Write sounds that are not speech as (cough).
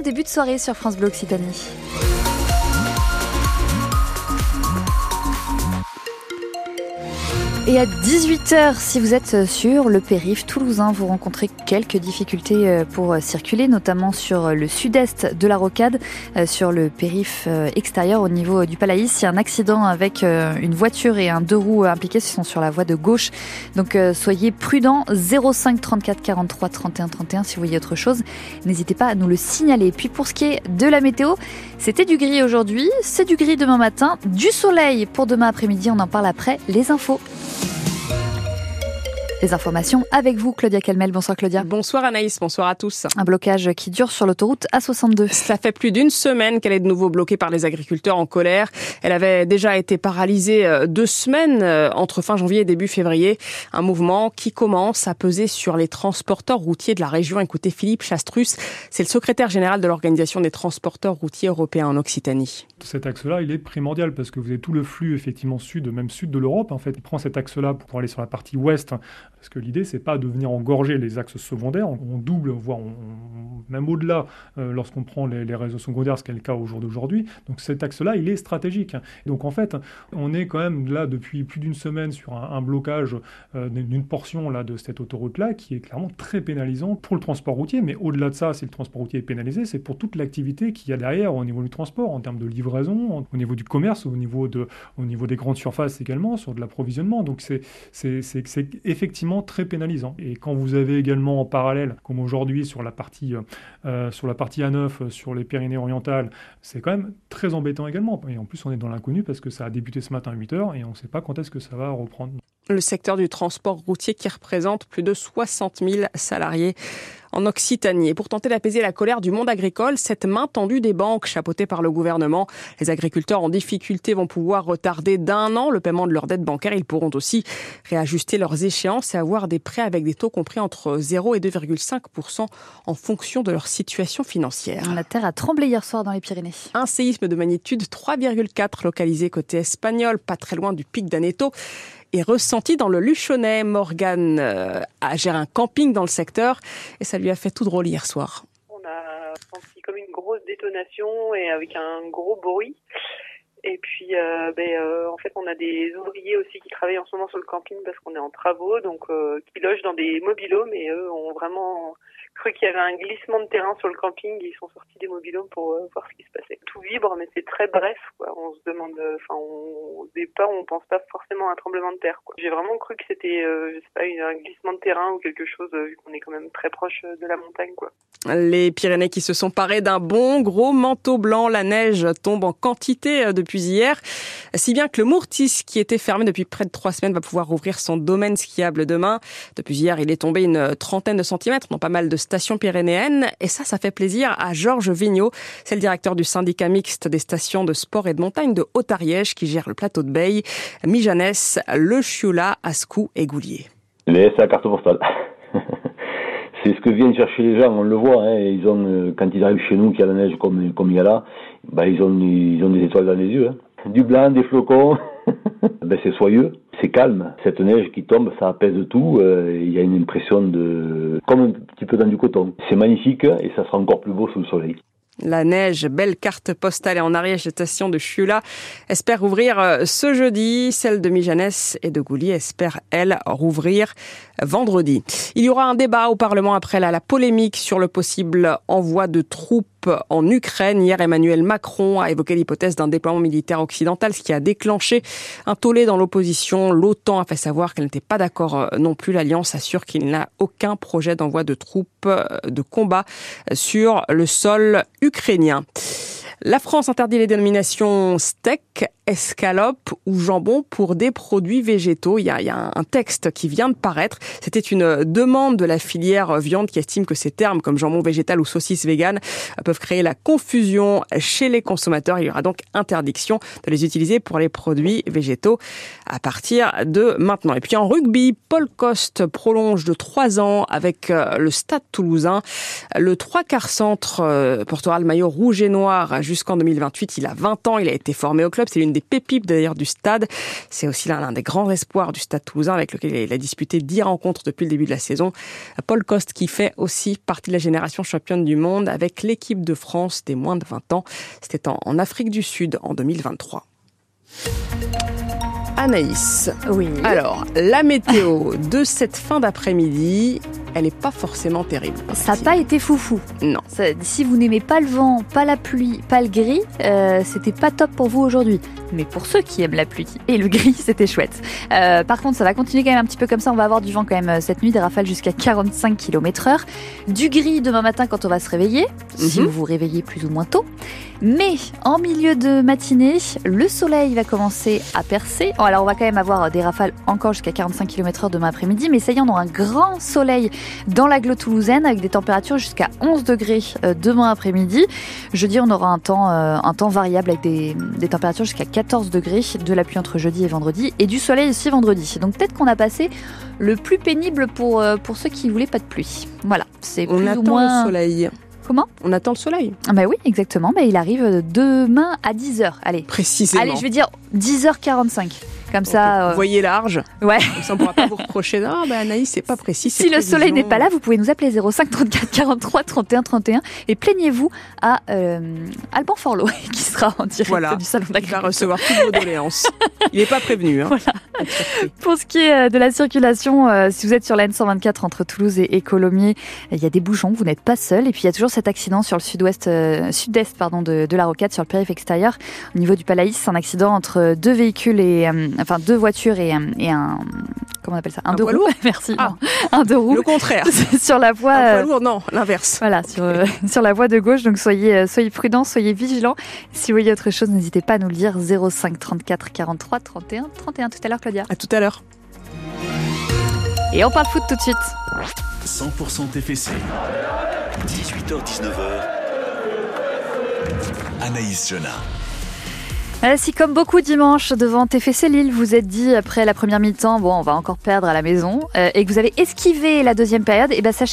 début de soirée sur France Bleu Occitanie. Et à 18h, si vous êtes sur le périph' toulousain, vous rencontrez quelques difficultés euh, pour circuler, notamment sur le sud-est de la rocade, euh, sur le périph' euh, extérieur au niveau du Palaïs. Il y a un accident avec une voiture et un deux roues impliqués, ce sont sur la voie de gauche. Donc soyez prudents, 05 34 43 31 31 si vous voyez autre chose. N'hésitez pas à nous le signaler. Puis pour ce qui est de la météo, c'était du gris aujourd'hui, c'est du gris demain matin, du soleil pour demain après-midi, on en parle après les infos. Les informations avec vous, Claudia Calmel. Bonsoir Claudia. Bonsoir Anaïs, bonsoir à tous. Un blocage qui dure sur l'autoroute A62. Ça fait plus d'une semaine qu'elle est de nouveau bloquée par les agriculteurs en colère. Elle avait déjà été paralysée euh, deux semaines euh, entre fin janvier et début février. Un mouvement qui commence à peser sur les transporteurs routiers de la région. Écoutez Philippe Chastrus, c'est le secrétaire général de l'Organisation des transporteurs routiers européens en Occitanie. Cet axe-là, il est primordial parce que vous avez tout le flux effectivement sud, même sud de l'Europe. En fait, il prend cet axe-là pour aller sur la partie ouest parce que l'idée, c'est pas de venir engorger les axes secondaires. On double, voire même au-delà, euh, lorsqu'on prend les, réseaux secondaires, ce qui est le cas au jour d'aujourd'hui. Donc cet axe-là, il est stratégique. Donc en fait, on est quand même là depuis plus d'une semaine sur un, blocage euh, d'une portion là de cette autoroute-là qui est clairement très pénalisant pour le transport routier. Mais au-delà de ça, si le transport routier est pénalisé, c'est pour toute l'activité qu'il y a derrière au niveau du transport, en termes de livraison, au niveau du commerce, au niveau, de, au niveau des grandes surfaces également, sur de l'approvisionnement. Donc c'est effectivement très pénalisant. Et quand vous avez également en parallèle, comme aujourd'hui sur la partie euh, euh, sur la partie A9, euh, sur les Pyrénées orientales, c'est quand même très embêtant également. Et en plus, on est dans l'inconnu parce que ça a débuté ce matin à 8h et on ne sait pas quand est-ce que ça va reprendre. Le secteur du transport routier qui représente plus de 60 000 salariés en Occitanie. pour tenter d'apaiser la colère du monde agricole, cette main tendue des banques chapeautée par le gouvernement, les agriculteurs en difficulté vont pouvoir retarder d'un an le paiement de leurs dettes bancaires. Ils pourront aussi réajuster leurs échéances et avoir des prêts avec des taux compris entre 0 et 2,5% en fonction de leur situation financière. La terre a tremblé hier soir dans les Pyrénées. Un séisme de magnitude 3,4 localisé côté espagnol, pas très loin du pic d'Aneto est ressenti dans le Luchonnet. Morgan euh, géré un camping dans le secteur et ça lui a fait tout drôle hier soir. On a senti comme une grosse détonation et avec un gros bruit. Et puis, euh, ben, euh, en fait, on a des ouvriers aussi qui travaillent en ce moment sur le camping parce qu'on est en travaux, donc qui logent dans des mobilhomes et eux ont vraiment qu'il y avait un glissement de terrain sur le camping. Ils sont sortis des mobilhomes pour euh, voir ce qui se passait. Tout vibre, mais c'est très bref. On se demande, euh, enfin, au départ, on pense pas forcément à un tremblement de terre. J'ai vraiment cru que c'était, euh, je sais pas, un glissement de terrain ou quelque chose, vu qu'on est quand même très proche de la montagne. Les Pyrénées qui se sont parés d'un bon gros manteau blanc. La neige tombe en quantité depuis hier, si bien que le Mourtis, qui était fermé depuis près de trois semaines, va pouvoir rouvrir son domaine skiable demain. Depuis hier, il est tombé une trentaine de centimètres, dans pas mal de stations pyrénéennes. Et ça, ça fait plaisir à Georges Vigneault. C'est le directeur du syndicat mixte des stations de sport et de montagne de Haute-Ariège qui gère le plateau de Beille, Mijanès, Le Chioula, Ascou et Goulier. C'est la carte postale. (laughs) c'est ce que viennent chercher les gens, on le voit. Hein, ils ont, euh, quand ils arrivent chez nous, qu'il y a la neige comme, il y a là, bah, ils, ont, ils ont des étoiles dans les yeux. Hein. Du blanc, des flocons. (laughs) (laughs) ben, c'est soyeux, c'est calme. Cette neige qui tombe, ça apaise tout. Euh, il y a une impression de comme un petit peu dans du coton. C'est magnifique et ça sera encore plus beau sous le soleil. La neige, belle carte postale et en arrière station de Chioula espère ouvrir euh, ce jeudi. Celle de Mijanès et de Goulier espère, elle, rouvrir vendredi. Il y aura un débat au Parlement après la polémique sur le possible envoi de troupes en Ukraine. Hier, Emmanuel Macron a évoqué l'hypothèse d'un déploiement militaire occidental, ce qui a déclenché un tollé dans l'opposition. L'OTAN a fait savoir qu'elle n'était pas d'accord euh, non plus. L'Alliance assure qu'il n'a aucun projet d'envoi de troupes euh, de combat sur le sol ukrainien. La France interdit les dénominations steak, escalope ou jambon pour des produits végétaux. Il y a, un texte qui vient de paraître. C'était une demande de la filière viande qui estime que ces termes comme jambon végétal ou saucisse végane peuvent créer la confusion chez les consommateurs. Il y aura donc interdiction de les utiliser pour les produits végétaux à partir de maintenant. Et puis en rugby, Paul Coste prolonge de trois ans avec euh, le Stade toulousain. Le trois quarts centre euh, portera le maillot rouge et noir jusqu'en 2028. Il a 20 ans, il a été formé au club. C'est l'une des pépites d'ailleurs du stade. C'est aussi l'un des grands espoirs du stade toulousain avec lequel il a disputé 10 rencontres depuis le début de la saison. Paul Coste qui fait aussi partie de la génération championne du monde avec l'équipe de France des moins de 20 ans. C'était en Afrique du Sud en 2023. Anaïs. Oui. Alors, la météo de cette fin d'après-midi, elle n'est pas forcément terrible. Ça n'a pas été foufou. Non. si vous n'aimez pas le vent, pas la pluie, pas le gris, euh, c'était pas top pour vous aujourd'hui. Mais pour ceux qui aiment la pluie et le gris, (laughs) c'était chouette. Euh, par contre, ça va continuer quand même un petit peu comme ça. On va avoir du vent quand même euh, cette nuit, des rafales jusqu'à 45 km heure. Du gris demain matin quand on va se réveiller, si Mhm. vous vous réveillez plus ou moins tôt. Mais en milieu de matinée, le soleil va commencer à percer. Alors on va quand même avoir des rafales encore jusqu'à 45 km heure demain après-midi. Mais ça y est, on aura un grand soleil dans l'agglo toulousaine avec des températures jusqu'à 11 degrés euh, demain après-midi. Jeudi, on aura un temps, euh, un temps variable avec des, des températures jusqu'à 14 degrés, de la pluie entre jeudi et vendredi et du soleil aussi vendredi. Donc peut-être qu'on a passé le plus pénible pour, euh, pour ceux qui voulaient pas de pluie. Voilà, c'est plus attend ou moins... le soleil. Comment? On attend le soleil, Ah Bah oui, exactement. Bah, il arrive demain à 10h. Allez, précisément. Allez, je vais dire 10h45. Comme ça, euh, voyez large. ouais. Comme ça, on ne pourra pas vous reprocher. Ah, ben Anaïs, c'est pas précis. Si le soleil n'est pas là, vous pouvez nous appeler 05 34 43 31 31 et plaignez-vous à euh, Alban Forlot (laughs) qui sera en direct Voilà. du salon Il va d'agriculture. recevoir toutes vos doléances. (laughs) Il n'est pas prévenu. Hein. Pour ce qui est euh, de la circulation, euh, si vous êtes sur la N124 entre Toulouse et, et Colomiers, il y a des bouchons, vous n'êtes pas seul. Et puis il y a toujours cet accident sur le sud-ouest, sud-est pardon, de, de la rocade, sur le périph' extérieur, au niveau du Palaïs, un accident entre deux véhicules et enfin deux voitures et, euh, et un comment on appelle ça, un, Un deux roues. lourd (laughs) Merci. Ah. un deux roues Le contraire. (laughs) sur la voie. Un euh, poids lourd, non, l'inverse. Voilà, sur, euh, (laughs) sur la voie de gauche. Donc soyez, euh, soyez prudents, soyez vigilants. Si vous voyez autre chose, n'hésitez pas à nous le dire. 05 34 43 31 31 tout à l'heure, Claudia. À tout à l'heure. Et on parle foot tout de suite. 100% TFC. 18h-19h. Anaïs Jona. Euh, si comme beaucoup dimanche devant TFC Lille, vous êtes dit après la première mi-temps, bon, on va encore perdre à la maison, euh, et que vous avez esquivé la deuxième période, et ben sachez